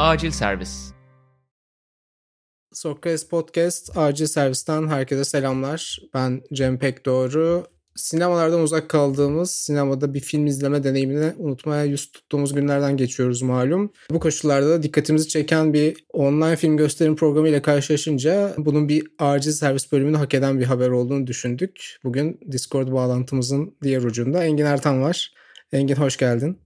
Acil Servis Sokrates Podcast Acil Servis'ten herkese selamlar. Ben Cem Pekdoğru. Sinemalardan uzak kaldığımız, sinemada bir film izleme deneyimini unutmaya yüz tuttuğumuz günlerden geçiyoruz malum. Bu koşullarda da dikkatimizi çeken bir online film gösterim programı ile karşılaşınca bunun bir acil servis bölümünü hak eden bir haber olduğunu düşündük. Bugün Discord bağlantımızın diğer ucunda Engin Ertan var. Engin hoş geldin.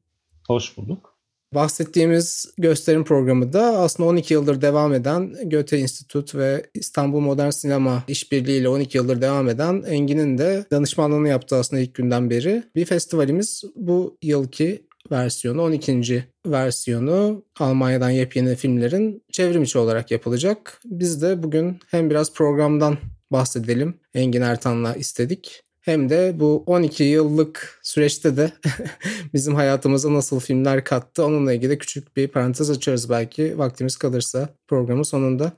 Hoş bulduk. Bahsettiğimiz gösterim programı da aslında 12 yıldır devam eden Göte Enstitüt ve İstanbul Modern Sinema işbirliğiyle 12 yıldır devam eden Engin'in de danışmanlığını yaptığı aslında ilk günden beri. Bir festivalimiz bu yılki versiyonu 12. versiyonu Almanya'dan yepyeni filmlerin çevrim içi olarak yapılacak. Biz de bugün hem biraz programdan bahsedelim Engin Ertan'la istedik hem de bu 12 yıllık süreçte de bizim hayatımıza nasıl filmler kattı onunla ilgili küçük bir parantez açarız belki vaktimiz kalırsa programın sonunda.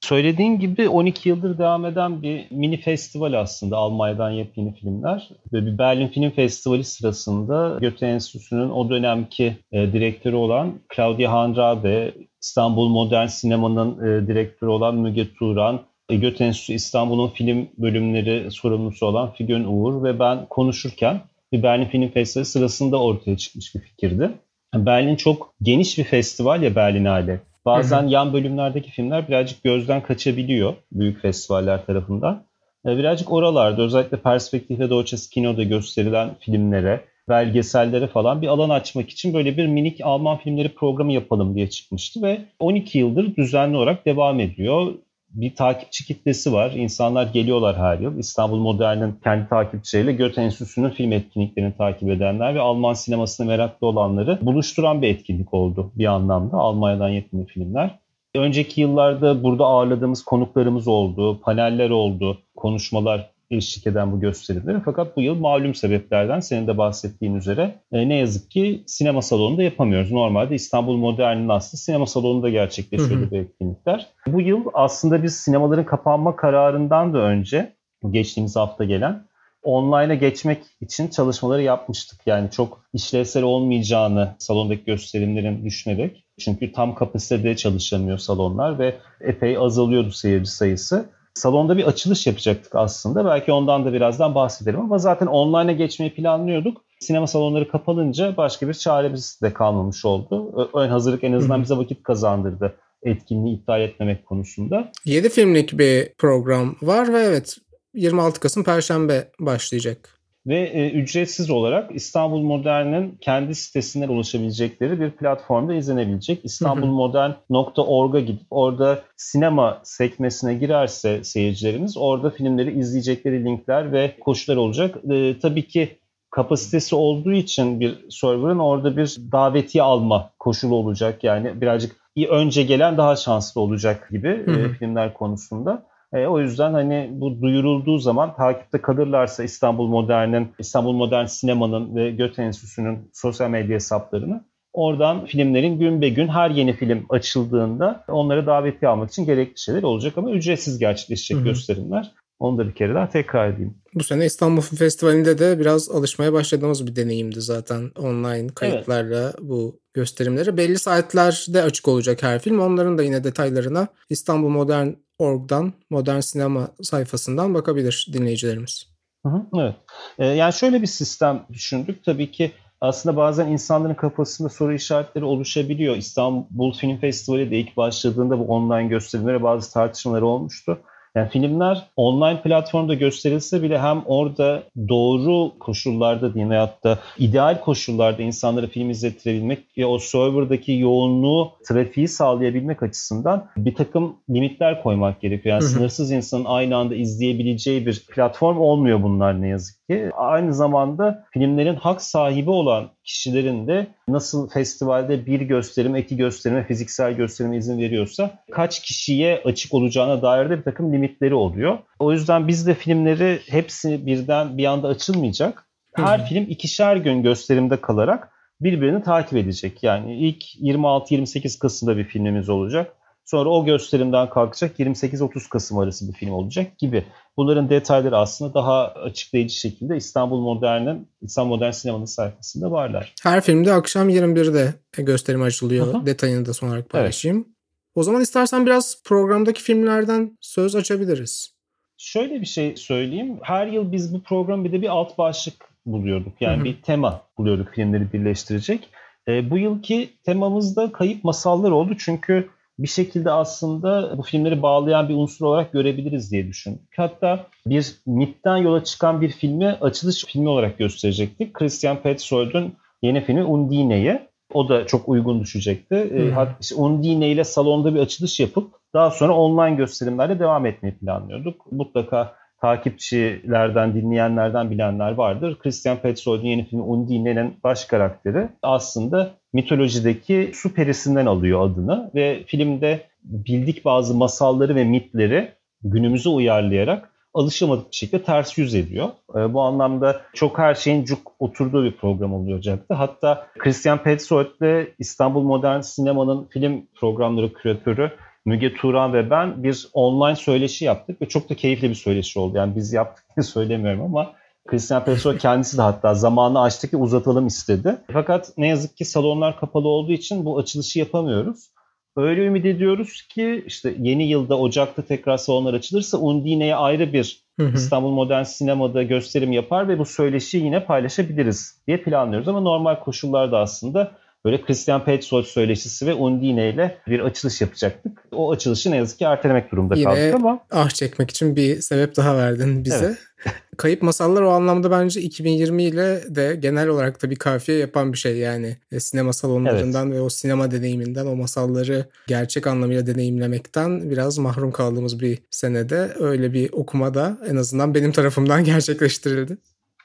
Söylediğin gibi 12 yıldır devam eden bir mini festival aslında Almanya'dan yepyeni filmler. Ve bir Berlin Film Festivali sırasında Göte Enstitüsü'nün o dönemki e, direktörü olan Claudia Hanrabe, İstanbul Modern Sinema'nın e, direktörü olan Müge Turan, Göte Enstitüsü İstanbul'un film bölümleri sorumlusu olan Figen Uğur ve ben konuşurken bir Berlin Film Festivali sırasında ortaya çıkmış bir fikirdi. Berlin çok geniş bir festival ya Berlinale. Bazen hı hı. yan bölümlerdeki filmler birazcık gözden kaçabiliyor büyük festivaller tarafından. E, birazcık oralarda özellikle Perspektif ve Deutsches Kino'da gösterilen filmlere, belgesellere falan bir alan açmak için böyle bir minik Alman filmleri programı yapalım diye çıkmıştı ve 12 yıldır düzenli olarak devam ediyor bir takipçi kitlesi var. İnsanlar geliyorlar her yıl. İstanbul Modern'in kendi takipçileriyle Göte Enstitüsü'nün film etkinliklerini takip edenler ve Alman sinemasına meraklı olanları buluşturan bir etkinlik oldu bir anlamda. Almanya'dan yepyeni filmler. Önceki yıllarda burada ağırladığımız konuklarımız oldu, paneller oldu, konuşmalar eşlik eden bu gösterileri. Fakat bu yıl malum sebeplerden senin de bahsettiğin üzere e, ne yazık ki sinema salonunda yapamıyoruz. Normalde İstanbul Modern'in aslında sinema salonunda gerçekleşiyordu bu etkinlikler. Bu yıl aslında biz sinemaların kapanma kararından da önce geçtiğimiz hafta gelen online'a geçmek için çalışmaları yapmıştık. Yani çok işlevsel olmayacağını salondaki gösterimlerin düşünerek. Çünkü tam kapasitede çalışamıyor salonlar ve epey azalıyordu seyirci sayısı. Salonda bir açılış yapacaktık aslında. Belki ondan da birazdan bahsedelim ama zaten online'a geçmeyi planlıyorduk. Sinema salonları kapalınca başka bir çaremiz de kalmamış oldu. Ön hazırlık en azından bize vakit kazandırdı etkinliği iptal etmemek konusunda. 7 filmlik bir program var ve evet 26 Kasım Perşembe başlayacak ve e, ücretsiz olarak İstanbul Modern'in kendi sitesinden ulaşabilecekleri bir platformda izlenebilecek. İstanbulmodern.org'a gidip orada sinema sekmesine girerse seyircilerimiz orada filmleri izleyecekleri linkler ve koşullar olacak. E, tabii ki kapasitesi olduğu için bir server'ın orada bir davetiye alma koşulu olacak. Yani birazcık önce gelen daha şanslı olacak gibi e, filmler konusunda. E, o yüzden hani bu duyurulduğu zaman takipte kalırlarsa İstanbul Modern'in, İstanbul Modern Sinema'nın ve Göte Enstitüsü'nün sosyal medya hesaplarını oradan filmlerin gün be gün her yeni film açıldığında onları davetiye almak için gerekli şeyler olacak ama ücretsiz gerçekleşecek Hı-hı. gösterimler. Onu da bir kere daha tekrar edeyim. Bu sene İstanbul Film Festivali'nde de biraz alışmaya başladığımız bir deneyimdi zaten online kayıtlarla evet. bu gösterimleri. Belli saatlerde açık olacak her film. Onların da yine detaylarına İstanbul Modern Org'dan, Modern Sinema sayfasından bakabilir dinleyicilerimiz. Hı hı, evet. Ee, yani şöyle bir sistem düşündük. Tabii ki aslında bazen insanların kafasında soru işaretleri oluşabiliyor. İstanbul Film Festivali de ilk başladığında bu online gösterimlere bazı tartışmalar olmuştu. Yani filmler online platformda gösterilse bile hem orada doğru koşullarda veyahut da ideal koşullarda insanlara film izlettirebilmek ve o serverdaki yoğunluğu, trafiği sağlayabilmek açısından bir takım limitler koymak gerekiyor. Yani hı hı. sınırsız insanın aynı anda izleyebileceği bir platform olmuyor bunlar ne yazık ki. Aynı zamanda filmlerin hak sahibi olan kişilerin de nasıl festivalde bir gösterim, iki gösterime, fiziksel gösterime izin veriyorsa kaç kişiye açık olacağına dair de bir takım limitleri oluyor. O yüzden biz de filmleri hepsi birden bir anda açılmayacak. Her hmm. film ikişer gün gösterimde kalarak birbirini takip edecek. Yani ilk 26-28 Kasım'da bir filmimiz olacak. Sonra o gösterimden kalkacak 28-30 Kasım arası bir film olacak gibi. Bunların detayları aslında daha açıklayıcı şekilde İstanbul Modern'in İstanbul Modern Sinema'nın sayfasında varlar. Her filmde akşam 21'de gösterim açılıyor. Aha. Detayını da son olarak paylaşayım. Evet. O zaman istersen biraz programdaki filmlerden söz açabiliriz. Şöyle bir şey söyleyeyim. Her yıl biz bu program bir de bir alt başlık buluyorduk. Yani Hı-hı. bir tema buluyorduk filmleri birleştirecek. E, bu yılki temamız da kayıp masallar oldu. Çünkü bir şekilde aslında bu filmleri bağlayan bir unsur olarak görebiliriz diye düşündük. Hatta bir MIT'ten yola çıkan bir filmi açılış filmi olarak gösterecektik. Christian Petzold'un yeni filmi Undine'yi. O da çok uygun düşecekti. Hmm. İşte Undine ile salonda bir açılış yapıp daha sonra online gösterimlerle devam etmeyi planlıyorduk. Mutlaka takipçilerden, dinleyenlerden bilenler vardır. Christian Petzold'un yeni filmi Undine'nin baş karakteri aslında mitolojideki su perisinden alıyor adını ve filmde bildik bazı masalları ve mitleri günümüze uyarlayarak alışamadık bir şekilde ters yüz ediyor. E, bu anlamda çok her şeyin cuk oturduğu bir program olacaktı. Hatta Christian Petzold ile İstanbul Modern Sinema'nın film programları küratörü Müge Turan ve ben bir online söyleşi yaptık ve çok da keyifli bir söyleşi oldu. Yani biz yaptık diye söylemiyorum ama Christian Petzold kendisi de hatta zamanı açtı ki uzatalım istedi. Fakat ne yazık ki salonlar kapalı olduğu için bu açılışı yapamıyoruz. Öyle ümit ediyoruz ki işte yeni yılda Ocak'ta tekrar salonlar açılırsa Undine'ye ayrı bir hı hı. İstanbul Modern Sinema'da gösterim yapar ve bu söyleşiyi yine paylaşabiliriz diye planlıyoruz. Ama normal koşullarda aslında böyle Christian Petzold söyleşisi ve Undine ile bir açılış yapacaktık. O açılışı ne yazık ki ertelemek durumunda Yine kaldık ama. ah çekmek için bir sebep daha verdin bize. Evet. Kayıp Masallar o anlamda bence 2020 ile de genel olarak da bir kafiye yapan bir şey yani. E, sinema salonlarından evet. ve o sinema deneyiminden o masalları gerçek anlamıyla deneyimlemekten biraz mahrum kaldığımız bir senede öyle bir okuma da en azından benim tarafımdan gerçekleştirildi.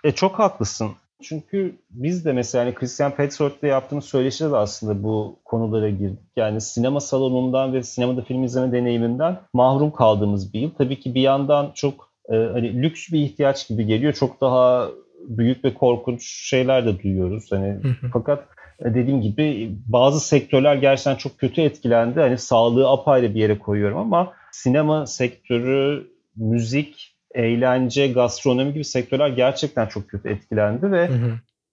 E çok haklısın. Çünkü biz de mesela hani Christian Petzold'da yaptığımız söyleşide de aslında bu konulara girdik. Yani sinema salonundan ve sinemada film izleme deneyiminden mahrum kaldığımız bir yıl. Tabii ki bir yandan çok e, hani lüks bir ihtiyaç gibi geliyor. Çok daha büyük ve korkunç şeyler de duyuyoruz. Hani fakat e, dediğim gibi bazı sektörler gerçekten çok kötü etkilendi. Hani sağlığı apayrı bir yere koyuyorum ama sinema sektörü, müzik eğlence, gastronomi gibi sektörler gerçekten çok kötü etkilendi ve hı hı.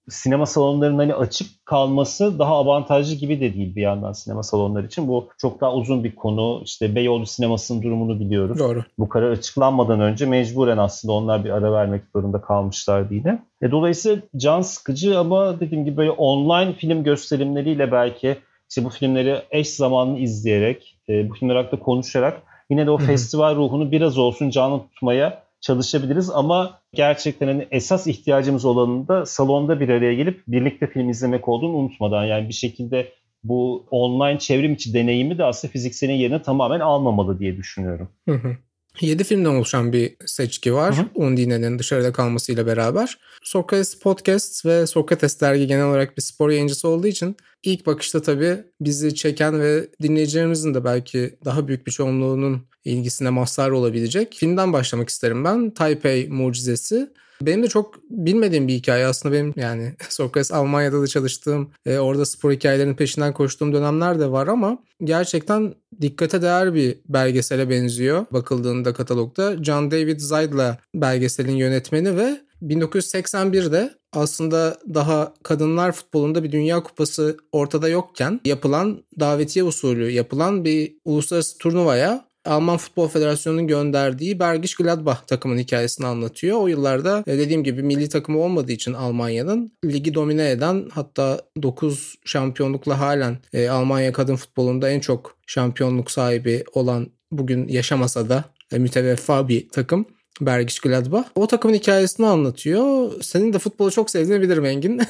sinema salonlarının hani açık kalması daha avantajlı gibi de değil bir yandan sinema salonları için. Bu çok daha uzun bir konu. İşte Beyoğlu sinemasının durumunu biliyoruz. Doğru. Bu karar açıklanmadan önce mecburen aslında onlar bir ara vermek zorunda kalmışlardı yine. E, dolayısıyla can sıkıcı ama dediğim gibi böyle online film gösterimleriyle belki işte bu filmleri eş zamanlı izleyerek, e, bu filmler hakkında konuşarak yine de o Hı-hı. festival ruhunu biraz olsun canlı tutmaya çalışabiliriz ama gerçekten hani esas ihtiyacımız olanın da salonda bir araya gelip birlikte film izlemek olduğunu unutmadan yani bir şekilde bu online çevrim içi deneyimi de aslında fizikselin yerine tamamen almamalı diye düşünüyorum. Hı hı. 7 filmden oluşan bir seçki var. Hı hı. Undine'nin dışarıda kalmasıyla beraber. Sokrates Podcast ve Sokrates dergi genel olarak bir spor yayıncısı olduğu için ilk bakışta tabii bizi çeken ve dinleyicilerimizin de belki daha büyük bir çoğunluğunun ilgisine mazhar olabilecek filmden başlamak isterim ben. Taipei Mucizesi. Benim de çok bilmediğim bir hikaye aslında benim yani Sokrates Almanya'da da çalıştığım e, orada spor hikayelerinin peşinden koştuğum dönemler de var ama gerçekten dikkate değer bir belgesele benziyor bakıldığında katalogda. John David Zaidla belgeselin yönetmeni ve 1981'de aslında daha kadınlar futbolunda bir dünya kupası ortada yokken yapılan davetiye usulü yapılan bir uluslararası turnuvaya Alman Futbol Federasyonu'nun gönderdiği Bergisch Gladbach takımın hikayesini anlatıyor. O yıllarda e, dediğim gibi milli takımı olmadığı için Almanya'nın ligi domine eden hatta 9 şampiyonlukla halen e, Almanya kadın futbolunda en çok şampiyonluk sahibi olan bugün yaşamasa da e, müteveffa bir takım. Bergisch Gladbach. O takımın hikayesini anlatıyor. Senin de futbolu çok sevdiğini bilirim Engin.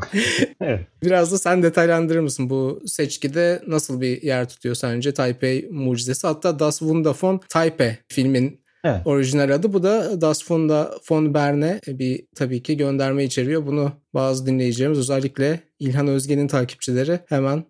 evet. Biraz da sen detaylandırır mısın bu seçkide nasıl bir yer tutuyor sence Taipei mucizesi? Hatta Das Wunder von Taipei filmin Evet. Orijinal adı bu da Das Funda von Berne bir tabii ki gönderme içeriyor. Bunu bazı dinleyicilerimiz özellikle İlhan Özge'nin takipçileri hemen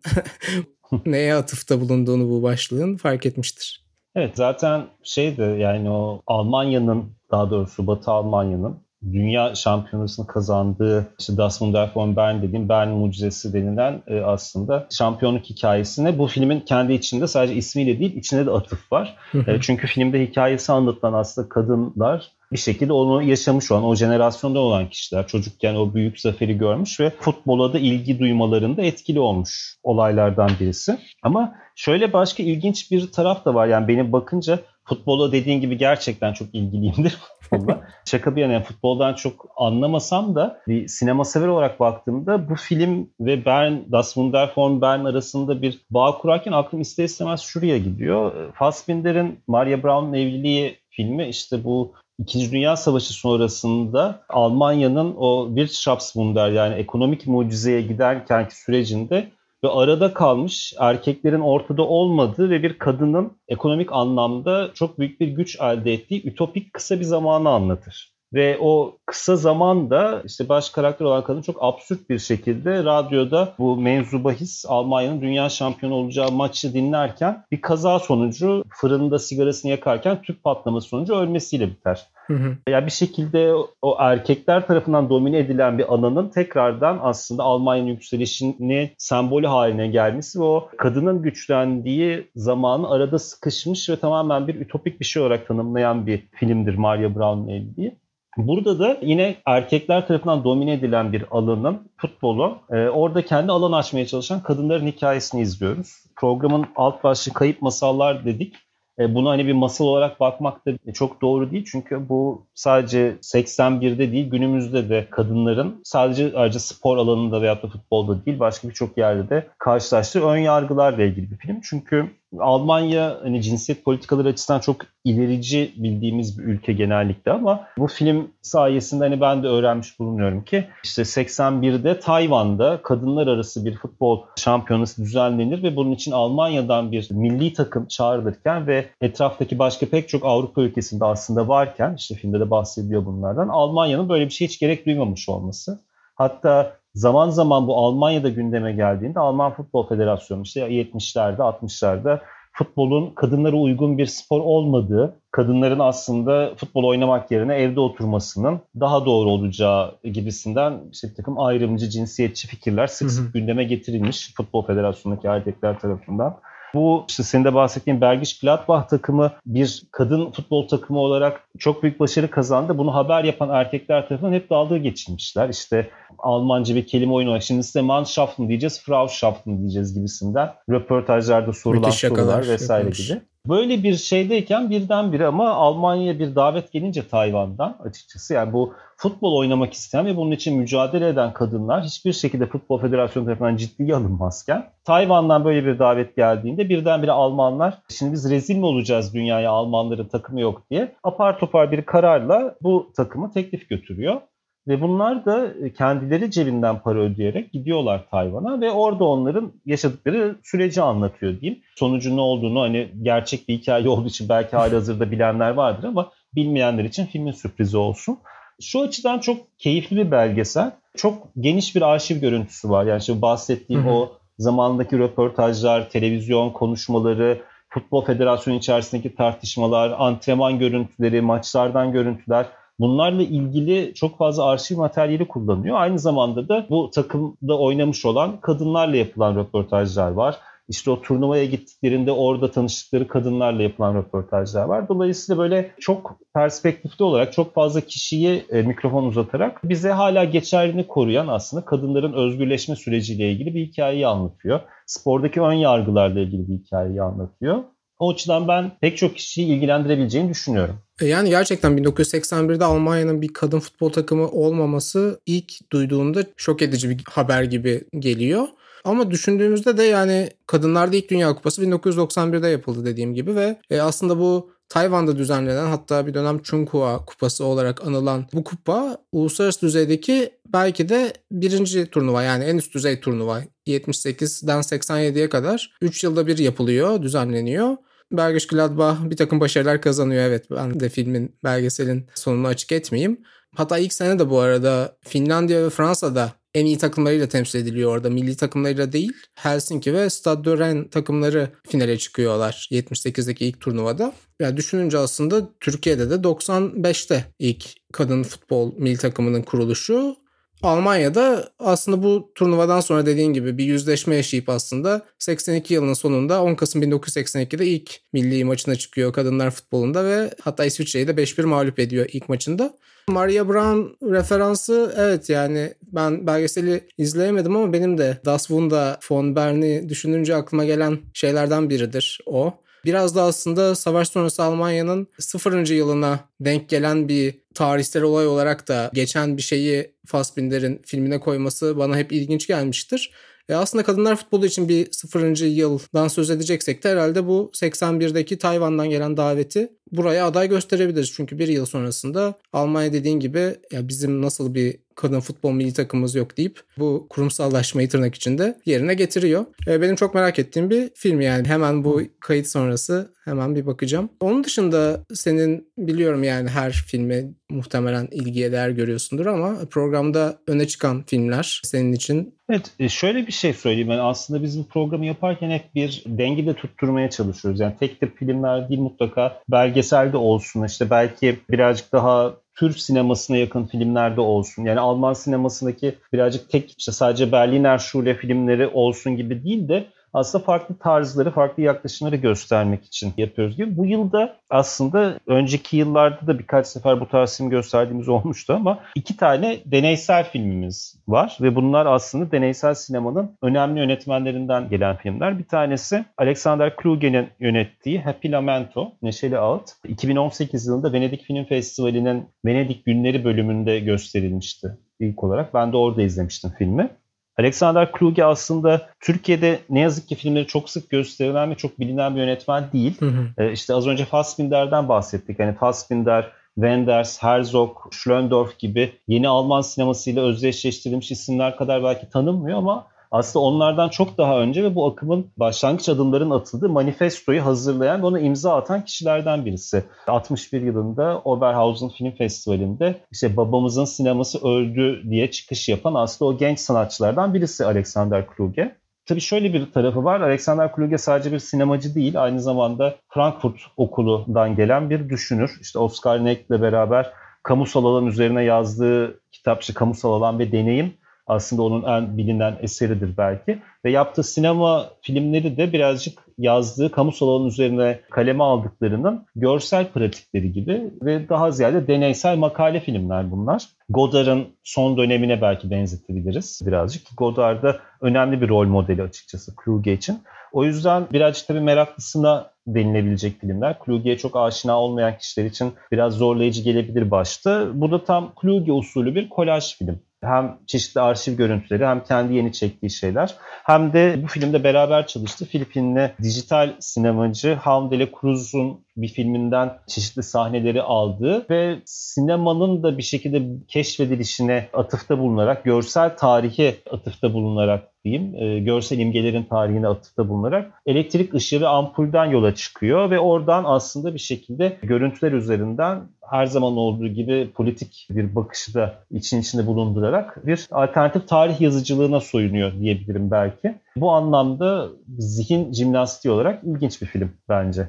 neye atıfta bulunduğunu bu başlığın fark etmiştir. Evet zaten şeydi yani o Almanya'nın daha doğrusu Batı Almanya'nın dünya şampiyonasını kazandığı işte Das Wunder von Bern dediğim Bern mucizesi denilen e, aslında şampiyonluk hikayesine bu filmin kendi içinde sadece ismiyle değil içinde de atıf var. e, çünkü filmde hikayesi anlatılan aslında kadınlar bir şekilde onu yaşamış olan, o jenerasyonda olan kişiler çocukken o büyük zaferi görmüş ve futbola da ilgi duymalarında etkili olmuş olaylardan birisi. Ama şöyle başka ilginç bir taraf da var. Yani benim bakınca futbola dediğin gibi gerçekten çok ilgiliyimdir futbolla. Şaka bir yana yani futboldan çok anlamasam da bir sinema sever olarak baktığımda bu film ve Bern, Das Wunder von Bern arasında bir bağ kurarken aklım ister istemez şuraya gidiyor. Fassbinder'in Maria Braun'un evliliği filmi işte bu İkinci Dünya Savaşı sonrasında Almanya'nın o Wirtschaftswunder yani ekonomik mucizeye giderkenki sürecinde ve arada kalmış erkeklerin ortada olmadığı ve bir kadının ekonomik anlamda çok büyük bir güç elde ettiği ütopik kısa bir zamanı anlatır. Ve o kısa zamanda işte baş karakter olan kadın çok absürt bir şekilde radyoda bu mevzu bahis Almanya'nın dünya şampiyonu olacağı maçı dinlerken bir kaza sonucu fırında sigarasını yakarken tüp patlaması sonucu ölmesiyle biter. Hı hı. Yani bir şekilde o erkekler tarafından domine edilen bir ananın tekrardan aslında Almanya'nın yükselişini sembolü haline gelmesi ve o kadının güçlendiği zamanı arada sıkışmış ve tamamen bir ütopik bir şey olarak tanımlayan bir filmdir Maria Brown'un evliliği. Burada da yine erkekler tarafından domine edilen bir alanın futbolu. E, orada kendi alan açmaya çalışan kadınların hikayesini izliyoruz. Programın alt başlığı kayıp masallar dedik. E, bunu hani bir masal olarak bakmak da çok doğru değil. Çünkü bu sadece 81'de değil günümüzde de kadınların sadece ayrıca spor alanında veya da futbolda değil başka birçok yerde de karşılaştığı ön yargılarla ilgili bir film. Çünkü Almanya hani cinsiyet politikaları açısından çok ilerici bildiğimiz bir ülke genellikle ama bu film sayesinde hani ben de öğrenmiş bulunuyorum ki işte 81'de Tayvan'da kadınlar arası bir futbol şampiyonası düzenlenir ve bunun için Almanya'dan bir milli takım çağrılırken ve etraftaki başka pek çok Avrupa ülkesinde aslında varken işte filmde de bahsediyor bunlardan Almanya'nın böyle bir şey hiç gerek duymamış olması. Hatta zaman zaman bu Almanya'da gündeme geldiğinde Alman Futbol Federasyonu işte 70'lerde 60'larda futbolun kadınlara uygun bir spor olmadığı, kadınların aslında futbol oynamak yerine evde oturmasının daha doğru olacağı gibisinden işte bir takım ayrımcı, cinsiyetçi fikirler sık sık gündeme getirilmiş Futbol Federasyonu'ndaki erkekler tarafından. Bu işte senin de bahsettiğin Bergiş Gladbach takımı bir kadın futbol takımı olarak çok büyük başarı kazandı. Bunu haber yapan erkekler tarafından hep dalga geçilmişler. İşte Almanca bir kelime oyunu var. Şimdi size Mannschaften diyeceğiz, Frauschaften diyeceğiz gibisinden. Röportajlarda sorulan sorular vesaire yapılmış. gibi. Böyle bir şeydeyken birdenbire ama Almanya'ya bir davet gelince Tayvan'dan açıkçası yani bu futbol oynamak isteyen ve bunun için mücadele eden kadınlar hiçbir şekilde Futbol Federasyonu tarafından ciddiye alınmazken Tayvan'dan böyle bir davet geldiğinde birdenbire Almanlar şimdi biz rezil mi olacağız dünyaya Almanların takımı yok diye apar topar bir kararla bu takımı teklif götürüyor. Ve bunlar da e, kendileri cebinden para ödeyerek gidiyorlar Tayvan'a ve orada onların yaşadıkları süreci anlatıyor diyeyim. Sonucu ne olduğunu hani gerçek bir hikaye olduğu için belki hali hazırda bilenler vardır ama bilmeyenler için filmin sürprizi olsun. Şu açıdan çok keyifli bir belgesel. Çok geniş bir arşiv görüntüsü var. Yani şimdi bahsettiğim o zamandaki röportajlar, televizyon konuşmaları, Futbol Federasyonu içerisindeki tartışmalar, antrenman görüntüleri, maçlardan görüntüler Bunlarla ilgili çok fazla arşiv materyali kullanıyor. Aynı zamanda da bu takımda oynamış olan kadınlarla yapılan röportajlar var. İşte o turnuvaya gittiklerinde orada tanıştıkları kadınlarla yapılan röportajlar var. Dolayısıyla böyle çok perspektifli olarak çok fazla kişiye e, mikrofon uzatarak bize hala geçerliliğini koruyan aslında kadınların özgürleşme süreciyle ilgili bir hikayeyi anlatıyor. Spordaki ön yargılarla ilgili bir hikayeyi anlatıyor. O açıdan ben pek çok kişiyi ilgilendirebileceğini düşünüyorum. E, yani gerçekten 1981'de Almanya'nın bir kadın futbol takımı olmaması ilk duyduğunda şok edici bir haber gibi geliyor. Ama düşündüğümüzde de yani kadınlarda ilk Dünya Kupası 1991'de yapıldı dediğim gibi ve e, aslında bu Tayvan'da düzenlenen hatta bir dönem Chunghua Kupası olarak anılan bu kupa uluslararası düzeydeki belki de birinci turnuva yani en üst düzey turnuva 78'den 87'ye kadar 3 yılda bir yapılıyor, düzenleniyor. Bergisch Gladbach bir takım başarılar kazanıyor. Evet ben de filmin belgeselin sonunu açık etmeyeyim. Hatta ilk sene de bu arada Finlandiya ve Fransa'da en iyi takımlarıyla temsil ediliyor orada. Milli takımlarıyla değil. Helsinki ve Stade Rennes takımları finale çıkıyorlar 78'deki ilk turnuvada. Yani düşününce aslında Türkiye'de de 95'te ilk kadın futbol milli takımının kuruluşu. Almanya'da aslında bu turnuvadan sonra dediğin gibi bir yüzleşme yaşayıp aslında 82 yılının sonunda 10 Kasım 1982'de ilk milli maçına çıkıyor kadınlar futbolunda ve hatta İsviçre'yi de 5-1 mağlup ediyor ilk maçında. Maria Brown referansı evet yani ben belgeseli izleyemedim ama benim de Das Wunder von Bern'i düşününce aklıma gelen şeylerden biridir o. Biraz da aslında savaş sonrası Almanya'nın sıfırıncı yılına denk gelen bir tarihsel olay olarak da geçen bir şeyi Fassbinder'in filmine koyması bana hep ilginç gelmiştir. E aslında kadınlar futbolu için bir sıfırıncı yıldan söz edeceksek de herhalde bu 81'deki Tayvan'dan gelen daveti buraya aday gösterebiliriz. Çünkü bir yıl sonrasında Almanya dediğin gibi ya bizim nasıl bir kadın futbol milli takımımız yok deyip bu kurumsallaşmayı tırnak içinde yerine getiriyor. E, benim çok merak ettiğim bir film yani. Hemen bu kayıt sonrası hemen bir bakacağım. Onun dışında senin biliyorum yani her filme muhtemelen ilgiye değer görüyorsundur ama programda öne çıkan filmler senin için Evet e, şöyle bir şey söyleyeyim ben aslında biz bu programı yaparken hep bir denge de tutturmaya çalışıyoruz. Yani tek tip filmler değil mutlaka belgeselde olsun işte belki birazcık daha Türk sinemasına yakın filmlerde olsun. Yani Alman sinemasındaki birazcık tek işte sadece Berliner Schule filmleri olsun gibi değil de aslında farklı tarzları, farklı yaklaşımları göstermek için yapıyoruz gibi. Bu yılda aslında önceki yıllarda da birkaç sefer bu tarz gösterdiğimiz olmuştu ama iki tane deneysel filmimiz var ve bunlar aslında deneysel sinemanın önemli yönetmenlerinden gelen filmler. Bir tanesi Alexander Kluge'nin yönettiği Happy Lamento, Neşeli Ağıt. 2018 yılında Venedik Film Festivali'nin Venedik Günleri bölümünde gösterilmişti ilk olarak. Ben de orada izlemiştim filmi. Alexander Kluge aslında Türkiye'de ne yazık ki filmleri çok sık gösterilen ve çok bilinen bir yönetmen değil. Hı hı. Ee, işte az önce Fassbinder'den bahsettik. Yani Fassbinder, Wenders, Herzog, Schlöndorff gibi yeni Alman sinemasıyla özdeşleştirilmiş isimler kadar belki tanınmıyor ama aslında onlardan çok daha önce ve bu akımın başlangıç adımların atıldığı manifestoyu hazırlayan ve ona imza atan kişilerden birisi. 61 yılında Oberhausen Film Festivali'nde işte babamızın sineması öldü diye çıkış yapan aslında o genç sanatçılardan birisi Alexander Kluge. Tabii şöyle bir tarafı var. Alexander Kluge sadece bir sinemacı değil, aynı zamanda Frankfurt Okulu'ndan gelen bir düşünür. İşte Oscar Neck'le beraber kamusal alan üzerine yazdığı kitap, işte kamusal alan ve deneyim aslında onun en bilinen eseridir belki. Ve yaptığı sinema filmleri de birazcık yazdığı kamusal alan üzerine kaleme aldıklarının görsel pratikleri gibi ve daha ziyade deneysel makale filmler bunlar. Godard'ın son dönemine belki benzetebiliriz birazcık. Godard da önemli bir rol modeli açıkçası Kluge için. O yüzden birazcık tabii meraklısına denilebilecek filmler. Kluge'ye çok aşina olmayan kişiler için biraz zorlayıcı gelebilir başta. Bu da tam Kluge usulü bir kolaj film hem çeşitli arşiv görüntüleri hem kendi yeni çektiği şeyler hem de bu filmde beraber çalıştı. Filipinli dijital sinemacı Ham de la Cruz'un bir filminden çeşitli sahneleri aldığı ve sinemanın da bir şekilde keşfedilişine atıfta bulunarak, görsel tarihe atıfta bulunarak diyeyim, e, görsel imgelerin tarihine atıfta bulunarak elektrik ışığı ve ampulden yola çıkıyor ve oradan aslında bir şekilde görüntüler üzerinden her zaman olduğu gibi politik bir bakışı da için içinde bulundurarak bir alternatif tarih yazıcılığına soyunuyor diyebilirim belki. Bu anlamda zihin jimnastiği olarak ilginç bir film bence.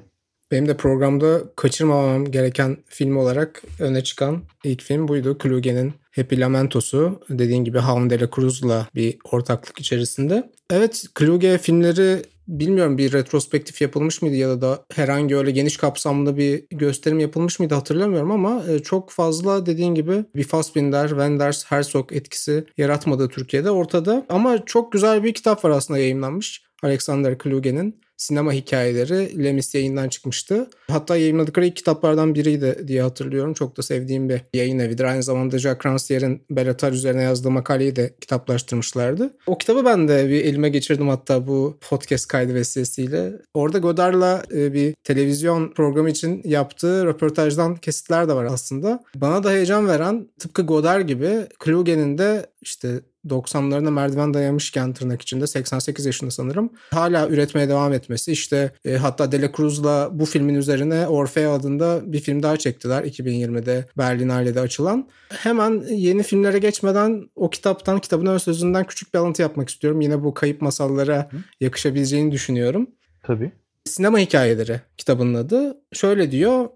Benim de programda kaçırmamam gereken film olarak öne çıkan ilk film buydu. Kluge'nin Happy Lamento'su. Dediğin gibi Hound de la Cruz'la bir ortaklık içerisinde. Evet Kluge filmleri bilmiyorum bir retrospektif yapılmış mıydı ya da herhangi öyle geniş kapsamlı bir gösterim yapılmış mıydı hatırlamıyorum ama e, çok fazla dediğin gibi bir Fassbinder, Wenders, Herzog etkisi yaratmadı Türkiye'de ortada. Ama çok güzel bir kitap var aslında yayınlanmış. Alexander Kluge'nin sinema hikayeleri Lemis yayından çıkmıştı. Hatta yayınladıkları ilk kitaplardan biriydi diye hatırlıyorum. Çok da sevdiğim bir yayın evidir. Aynı zamanda Jacques Rancière'in Bellatar üzerine yazdığı makaleyi de kitaplaştırmışlardı. O kitabı ben de bir elime geçirdim hatta bu podcast kaydı vesilesiyle. Orada Godard'la e, bir televizyon programı için yaptığı röportajdan kesitler de var aslında. Bana da heyecan veren tıpkı Godard gibi Kluge'nin de işte 90'larına merdiven dayamışken tırnak içinde 88 yaşında sanırım. Hala üretmeye devam etmesi. İşte e, hatta Dela Cruz'la bu filmin üzerine Orfeo adında bir film daha çektiler 2020'de Berlinale'de açılan. Hemen yeni filmlere geçmeden o kitaptan, kitabın ön sözünden küçük bir alıntı yapmak istiyorum. Yine bu kayıp masallara yakışabileceğini düşünüyorum. Tabii. Sinema Hikayeleri kitabının adı. Şöyle diyor.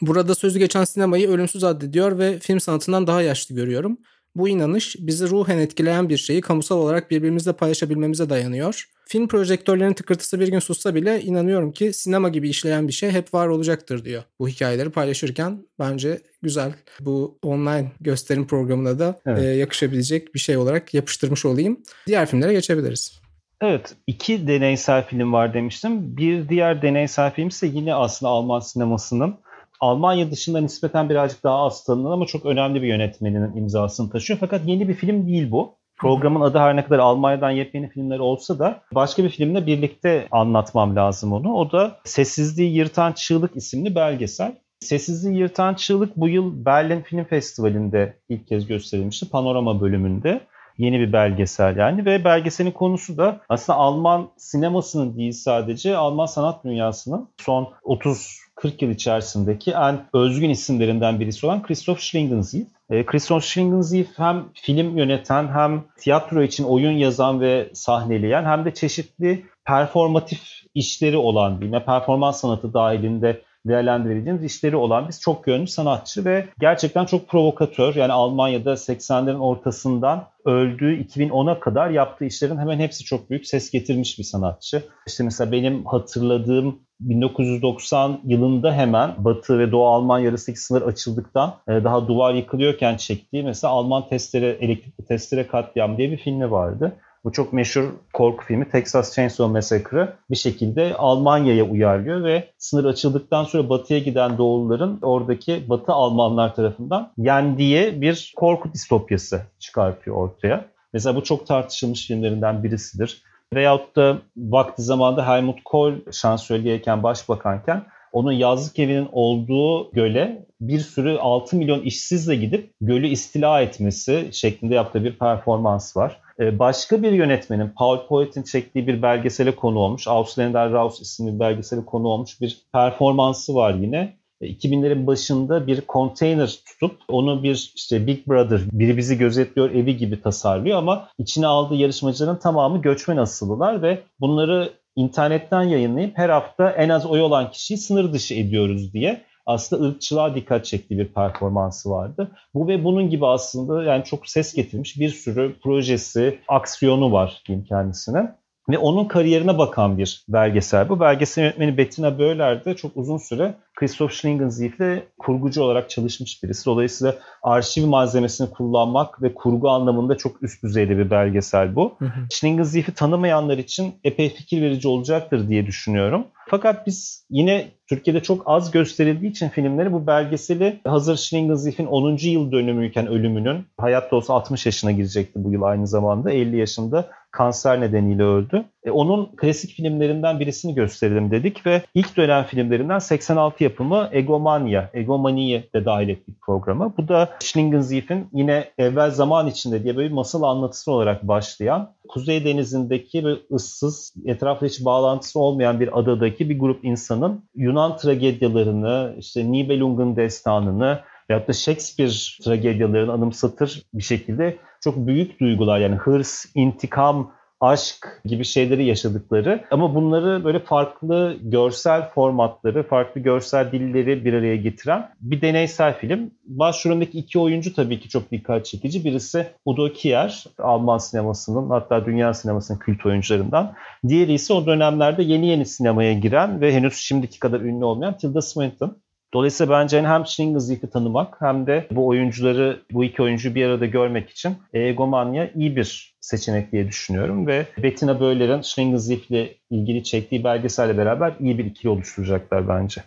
Burada sözü geçen sinemayı ölümsüz addediyor ve film sanatından daha yaşlı görüyorum. Bu inanış bizi ruhen etkileyen bir şeyi kamusal olarak birbirimizle paylaşabilmemize dayanıyor. Film projektörlerinin tıkırtısı bir gün sussa bile inanıyorum ki sinema gibi işleyen bir şey hep var olacaktır diyor. Bu hikayeleri paylaşırken bence güzel. Bu online gösterim programına da evet. e, yakışabilecek bir şey olarak yapıştırmış olayım. Diğer filmlere geçebiliriz. Evet, iki deneysel film var demiştim. Bir diğer deneysel film ise yine aslında Alman sinemasının Almanya dışında nispeten birazcık daha az tanınan ama çok önemli bir yönetmeninin imzasını taşıyor. Fakat yeni bir film değil bu. Programın adı her ne kadar Almanya'dan yepyeni filmler olsa da başka bir filmle birlikte anlatmam lazım onu. O da Sessizliği Yırtan Çığlık isimli belgesel. Sessizliği Yırtan Çığlık bu yıl Berlin Film Festivali'nde ilk kez gösterilmişti. Panorama bölümünde. Yeni bir belgesel yani ve belgeselin konusu da aslında Alman sinemasının değil sadece Alman sanat dünyasının son 30 40 yıl içerisindeki en özgün isimlerinden birisi olan Christoph Schlingensief. E, Christoph Schlingensief hem film yöneten hem tiyatro için oyun yazan ve sahneleyen hem de çeşitli performatif işleri olan bir performans sanatı dahilinde değerlendirebileceğimiz işleri olan biz çok yönlü sanatçı ve gerçekten çok provokatör. Yani Almanya'da 80'lerin ortasından öldüğü 2010'a kadar yaptığı işlerin hemen hepsi çok büyük ses getirmiş bir sanatçı. İşte mesela benim hatırladığım 1990 yılında hemen Batı ve Doğu Almanya arasındaki sınır açıldıktan e, daha duvar yıkılıyorken çektiği mesela Alman testere, elektrikli testere katliam diye bir filmi vardı. Bu çok meşhur korku filmi Texas Chainsaw Massacre bir şekilde Almanya'ya uyarlıyor ve sınır açıldıktan sonra batıya giden doğulların oradaki batı Almanlar tarafından yendiği bir korku distopyası çıkartıyor ortaya. Mesela bu çok tartışılmış filmlerinden birisidir. Veyahut da vakti zamanda Helmut Kohl şansölyeyken, başbakanken onun yazlık evinin olduğu göle bir sürü 6 milyon işsizle gidip gölü istila etmesi şeklinde yaptığı bir performans var. Ee, başka bir yönetmenin Paul Poet'in çektiği bir belgesele konu olmuş. Ausländer Raus isimli bir belgesele konu olmuş bir performansı var yine. 2000'lerin başında bir konteyner tutup onu bir işte Big Brother, biri bizi gözetliyor evi gibi tasarlıyor ama içine aldığı yarışmacıların tamamı göçmen asıllılar ve bunları internetten yayınlayıp her hafta en az oy olan kişiyi sınır dışı ediyoruz diye aslında ırkçılığa dikkat çektiği bir performansı vardı. Bu ve bunun gibi aslında yani çok ses getirmiş bir sürü projesi, aksiyonu var diyeyim kendisine. Ve onun kariyerine bakan bir belgesel bu. Belgesel yönetmeni Bettina Böhler de çok uzun süre Christoph Schlingensief'le kurgucu olarak çalışmış birisi. Dolayısıyla arşiv malzemesini kullanmak ve kurgu anlamında çok üst düzeyde bir belgesel bu. Schlingensief'i tanımayanlar için epey fikir verici olacaktır diye düşünüyorum. Fakat biz yine Türkiye'de çok az gösterildiği için filmleri bu belgeseli hazır Schlingensief'in 10. yıl dönümüyken ölümünün hayatta olsa 60 yaşına girecekti bu yıl aynı zamanda 50 yaşında kanser nedeniyle öldü. E, onun klasik filmlerinden birisini gösterelim dedik ve ilk dönem filmlerinden 86 yapımı Egomania, Egomani'yi de dahil ettik programa. Bu da Schlingensief'in yine evvel zaman içinde diye böyle bir masal anlatısı olarak başlayan Kuzey Denizi'ndeki bir ıssız, etrafta hiç bağlantısı olmayan bir adadaki bir grup insanın Yunan tragedyalarını, işte Nibelung'un destanını veyahut da Shakespeare tragedyalarını anımsatır bir şekilde çok büyük duygular yani hırs, intikam, aşk gibi şeyleri yaşadıkları ama bunları böyle farklı görsel formatları, farklı görsel dilleri bir araya getiren bir deneysel film. Başrolündeki iki oyuncu tabii ki çok dikkat çekici. Birisi Udo Kier, Alman sinemasının hatta dünya sinemasının kült oyuncularından. Diğeri ise o dönemlerde yeni yeni sinemaya giren ve henüz şimdiki kadar ünlü olmayan Tilda Swinton. Dolayısıyla bence hem Schlingensief'i tanımak hem de bu oyuncuları, bu iki oyuncuyu bir arada görmek için Egomanya iyi bir seçenek diye düşünüyorum ve Bettina Böhler'in Schlingensief'le ilgili çektiği belgeselle beraber iyi bir ikili oluşturacaklar bence.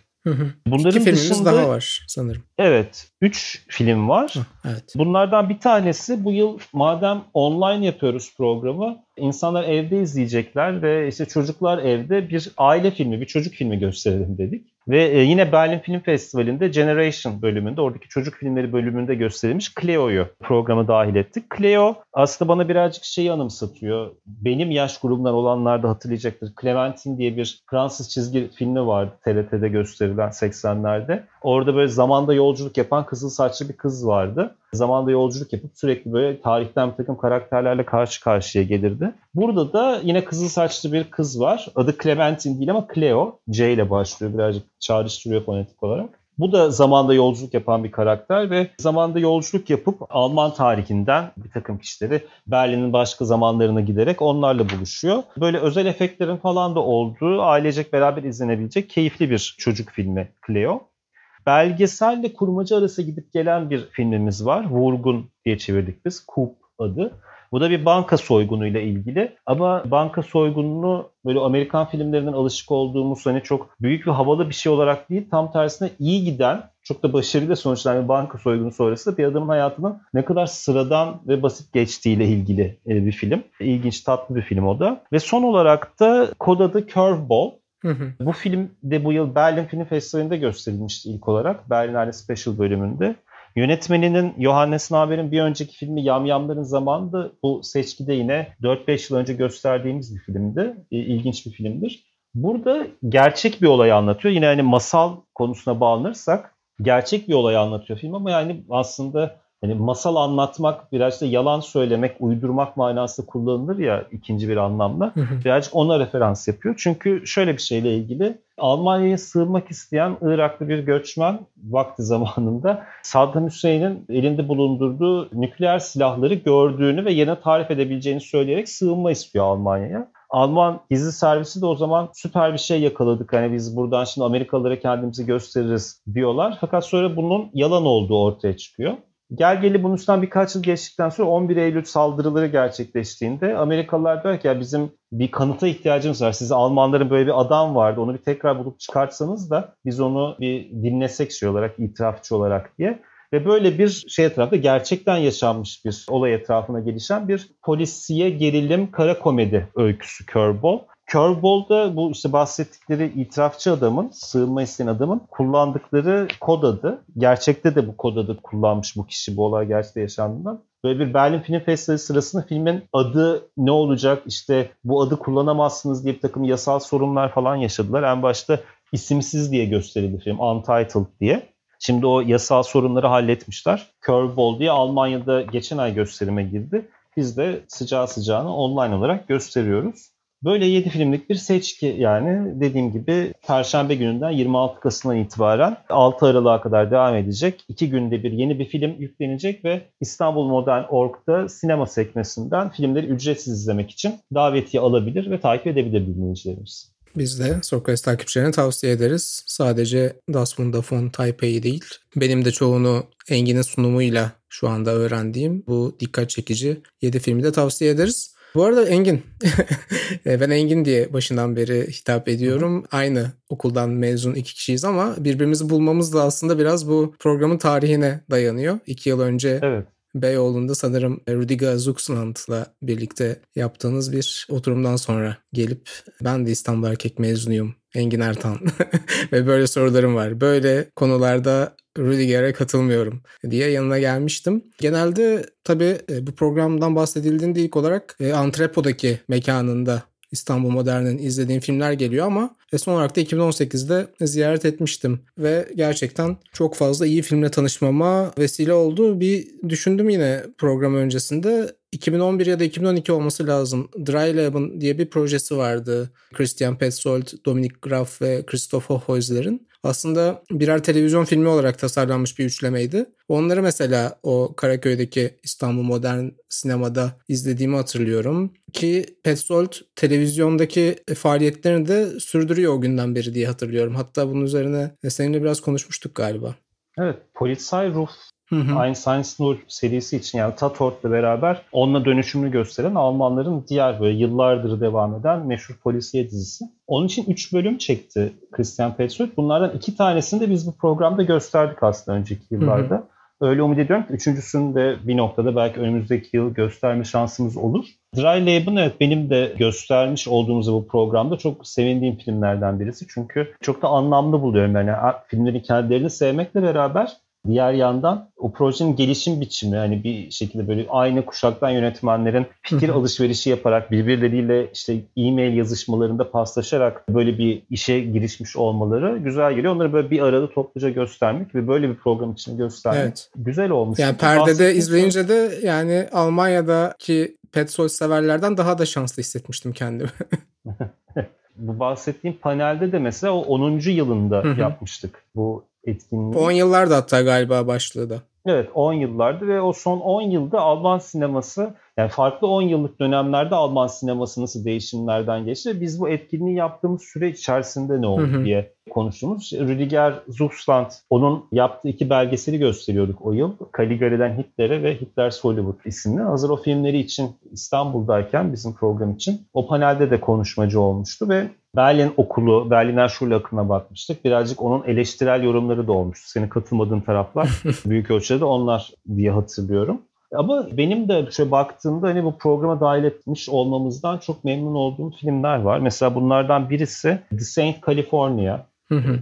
Bunların İki filmimiz dışında, daha var sanırım. Evet. Üç film var. evet. Bunlardan bir tanesi bu yıl madem online yapıyoruz programı İnsanlar evde izleyecekler ve işte çocuklar evde bir aile filmi, bir çocuk filmi gösterelim dedik. Ve e, yine Berlin Film Festivali'nde Generation bölümünde, oradaki çocuk filmleri bölümünde gösterilmiş Cleo'yu programa dahil ettik. Cleo aslında bana birazcık şeyi anımsatıyor. Benim yaş grubundan olanlar da hatırlayacaktır. Clementine diye bir Fransız çizgi filmi vardı TRT'de gösterilen 80'lerde. Orada böyle zamanda yolculuk yapan kızıl saçlı bir kız vardı. Zamanda yolculuk yapıp sürekli böyle tarihten bir takım karakterlerle karşı karşıya gelirdi. Burada da yine kızıl saçlı bir kız var. Adı Clementine değil ama Cleo. C ile başlıyor birazcık çağrıştırıyor fonetik olarak. Bu da zamanda yolculuk yapan bir karakter ve zamanda yolculuk yapıp Alman tarihinden bir takım kişileri Berlin'in başka zamanlarına giderek onlarla buluşuyor. Böyle özel efektlerin falan da olduğu ailecek beraber izlenebilecek keyifli bir çocuk filmi Cleo. Belgeselle kurmaca arası gidip gelen bir filmimiz var. Vurgun diye çevirdik biz. Coop adı. Bu da bir banka soygunuyla ilgili ama banka soygununu böyle Amerikan filmlerinden alışık olduğumuz hani çok büyük ve havalı bir şey olarak değil tam tersine iyi giden çok da başarılı sonuçlanan bir banka soygunu sonrası bir adamın hayatının ne kadar sıradan ve basit geçtiğiyle ilgili e, bir film. İlginç tatlı bir film o da. Ve son olarak da kod adı Curveball. Hı hı. Bu film de bu yıl Berlin Film Festivali'nde gösterilmişti ilk olarak. Berlinale Special bölümünde. Yönetmeninin Johannes Naber'in bir önceki filmi Yamyamların Zamanı bu seçkide yine 4-5 yıl önce gösterdiğimiz bir filmdi. İlginç bir filmdir. Burada gerçek bir olayı anlatıyor. Yine hani masal konusuna bağlanırsak gerçek bir olayı anlatıyor film ama yani aslında yani masal anlatmak biraz da yalan söylemek, uydurmak manasında kullanılır ya ikinci bir anlamda. Birazcık ona referans yapıyor. Çünkü şöyle bir şeyle ilgili Almanya'ya sığınmak isteyen Iraklı bir göçmen vakti zamanında Saddam Hüseyin'in elinde bulundurduğu nükleer silahları gördüğünü ve yerine tarif edebileceğini söyleyerek sığınma istiyor Almanya'ya. Alman gizli servisi de o zaman süper bir şey yakaladık. Hani biz buradan şimdi Amerikalılara kendimizi gösteririz diyorlar. Fakat sonra bunun yalan olduğu ortaya çıkıyor. Gel geli bunun üstünden birkaç yıl geçtikten sonra 11 Eylül saldırıları gerçekleştiğinde Amerikalılar der ki ya bizim bir kanıta ihtiyacımız var. Size Almanların böyle bir adam vardı. Onu bir tekrar bulup çıkartsanız da biz onu bir dinlesek şey olarak, itirafçı olarak diye. Ve böyle bir şey etrafında gerçekten yaşanmış bir olay etrafına gelişen bir polisiye gerilim kara komedi öyküsü Curveball. Curveball'da bu işte bahsettikleri itirafçı adamın, sığınma isteyen adamın kullandıkları kod adı. Gerçekte de bu kod adı kullanmış bu kişi bu olay gerçekte yaşandığından. Böyle bir Berlin Film Festivali sırasında filmin adı ne olacak işte bu adı kullanamazsınız diye bir takım yasal sorunlar falan yaşadılar. En başta isimsiz diye gösterildi film Untitled diye. Şimdi o yasal sorunları halletmişler. Curveball diye Almanya'da geçen ay gösterime girdi. Biz de sıcağı sıcağına online olarak gösteriyoruz. Böyle 7 filmlik bir seçki yani dediğim gibi Perşembe gününden 26 Kasım'dan itibaren 6 Aralık'a kadar devam edecek. 2 günde bir yeni bir film yüklenecek ve İstanbul Modern Org'da sinema sekmesinden filmleri ücretsiz izlemek için davetiye alabilir ve takip edebilir dinleyicilerimiz. Biz de Sokrates takipçilerine tavsiye ederiz. Sadece Das Wunderfon Taipei değil. Benim de çoğunu Engin'in sunumuyla şu anda öğrendiğim bu dikkat çekici 7 filmi de tavsiye ederiz. Bu arada Engin. E, ben Engin diye başından beri hitap ediyorum. Aynı okuldan mezun iki kişiyiz ama birbirimizi bulmamız da aslında biraz bu programın tarihine dayanıyor. İki yıl önce evet. Beyoğlu'nda sanırım Rüdiger Zuxland'la birlikte yaptığınız bir oturumdan sonra gelip ben de İstanbul Erkek mezunuyum Engin Ertan ve böyle sorularım var. Böyle konularda Rüdiger'e katılmıyorum diye yanına gelmiştim. Genelde tabii e, bu programdan bahsedildiğinde ilk olarak e, Antrepo'daki mekanında İstanbul Modern'in izlediğim filmler geliyor ama e, son olarak da 2018'de ziyaret etmiştim ve gerçekten çok fazla iyi filmle tanışmama vesile oldu. Bir düşündüm yine program öncesinde 2011 ya da 2012 olması lazım. Dry Lab'ın diye bir projesi vardı. Christian Petzold, Dominic Graf ve Christoph Hoheusler'in aslında birer televizyon filmi olarak tasarlanmış bir üçlemeydi. Onları mesela o Karaköy'deki İstanbul Modern Sinema'da izlediğimi hatırlıyorum. Ki Petzold televizyondaki faaliyetlerini de sürdürüyor o günden beri diye hatırlıyorum. Hatta bunun üzerine seninle biraz konuşmuştuk galiba. Evet, Polizei Ruf Hı hı. Einstein Nur serisi için yani Tatort'la beraber onunla dönüşümünü gösteren Almanların diğer böyle yıllardır devam eden meşhur polisiye dizisi. Onun için 3 bölüm çekti Christian Petzold. Bunlardan iki tanesini de biz bu programda gösterdik aslında önceki yıllarda. Hı hı. Öyle umut ediyorum ki üçüncüsünü de bir noktada belki önümüzdeki yıl gösterme şansımız olur. Dry Lab'ın evet benim de göstermiş olduğumuz bu programda çok sevindiğim filmlerden birisi. Çünkü çok da anlamlı buluyorum. Yani filmlerin kendilerini sevmekle beraber Diğer yandan o projenin gelişim biçimi hani bir şekilde böyle aynı kuşaktan yönetmenlerin fikir alışverişi yaparak birbirleriyle işte e-mail yazışmalarında paslaşarak böyle bir işe girişmiş olmaları güzel geliyor. Onları böyle bir arada topluca göstermek ve böyle bir program için göstermek evet. güzel olmuş. Yani perdede izleyince de yani Almanya'daki Petsoy severlerden daha da şanslı hissetmiştim kendimi. bu bahsettiğim panelde de mesela o 10. yılında yapmıştık bu etkinliği. 10 yıllarda hatta galiba başlığı da. Evet 10 yıllardı ve o son 10 yılda Alman sineması yani farklı 10 yıllık dönemlerde Alman sineması nasıl değişimlerden geçti. Biz bu etkinliği yaptığımız süre içerisinde ne oldu hı hı. diye konuştuğumuz. Rüdiger Zuchsland onun yaptığı iki belgeseli gösteriyorduk o yıl. Caligari'den Hitler'e ve Hitler's Hollywood isimli. Hazır o filmleri için İstanbul'dayken bizim program için o panelde de konuşmacı olmuştu ve Berlin okulu, Berliner Schule akımına bakmıştık. Birazcık onun eleştirel yorumları da olmuştu. Senin katılmadığın taraflar büyük ölçüde onlar diye hatırlıyorum. Ama benim de şöyle baktığımda hani bu programa dahil etmiş olmamızdan çok memnun olduğum filmler var. Mesela bunlardan birisi The Saint California.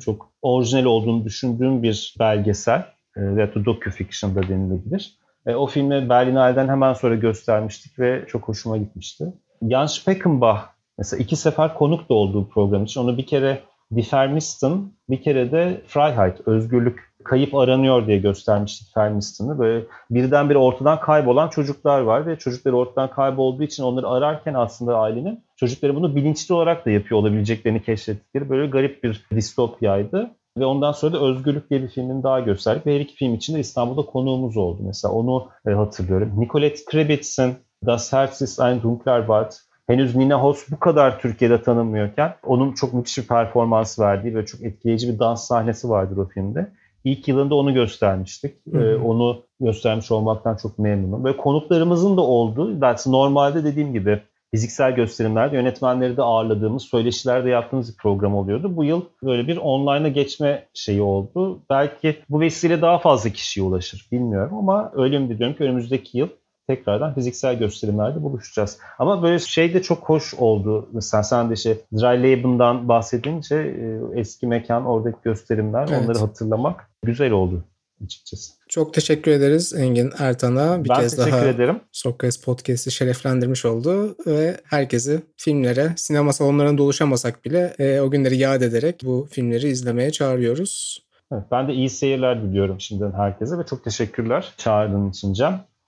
çok orijinal olduğunu düşündüğüm bir belgesel. Veya da docu-fiction da denilebilir. E, o filmi Berlinale'den hemen sonra göstermiştik ve çok hoşuma gitmişti. Jan Speckenbach mesela iki sefer konuk da olduğu program için. Onu bir kere Die Vermissten, bir kere de Freiheit, özgürlük kayıp aranıyor diye göstermiştik Fermiston'ı. Böyle birdenbire ortadan kaybolan çocuklar var ve çocukları ortadan kaybolduğu için onları ararken aslında ailenin çocukları bunu bilinçli olarak da yapıyor olabileceklerini keşfettikleri böyle garip bir distopyaydı. Ve ondan sonra da Özgürlük diye bir filmin daha gösterdik. Ve her iki film için de İstanbul'da konuğumuz oldu. Mesela onu e, hatırlıyorum. Nicolette Krebitz'in Das Herz ist ein dunkler Wald henüz Nina Hoss bu kadar Türkiye'de tanınmıyorken onun çok müthiş bir performans verdiği ve çok etkileyici bir dans sahnesi vardır o filmde. İlk yılında onu göstermiştik. Ee, onu göstermiş olmaktan çok memnunum. Ve konuklarımızın da olduğu, belki normalde dediğim gibi fiziksel gösterimlerde yönetmenleri de ağırladığımız, söyleşilerde yaptığımız bir program oluyordu. Bu yıl böyle bir online'a geçme şeyi oldu. Belki bu vesile daha fazla kişiye ulaşır bilmiyorum ama öyle mi biliyorum ki önümüzdeki yıl tekrardan fiziksel gösterimlerde buluşacağız. Ama böyle şey de çok hoş oldu. Mesela sen de şey Dry Lab'ından bahsedince e, eski mekan, oradaki gösterimler evet. onları hatırlamak güzel oldu açıkçası. Çok teşekkür ederiz Engin Ertan'a. Bir ben kez teşekkür daha ederim. Sokrates Podcast'i şereflendirmiş oldu ve herkesi filmlere, sinema salonlarında doluşamasak bile e, o günleri yad ederek bu filmleri izlemeye çağırıyoruz. Evet, ben de iyi seyirler diliyorum şimdiden herkese ve çok teşekkürler çağırdığın için Cem.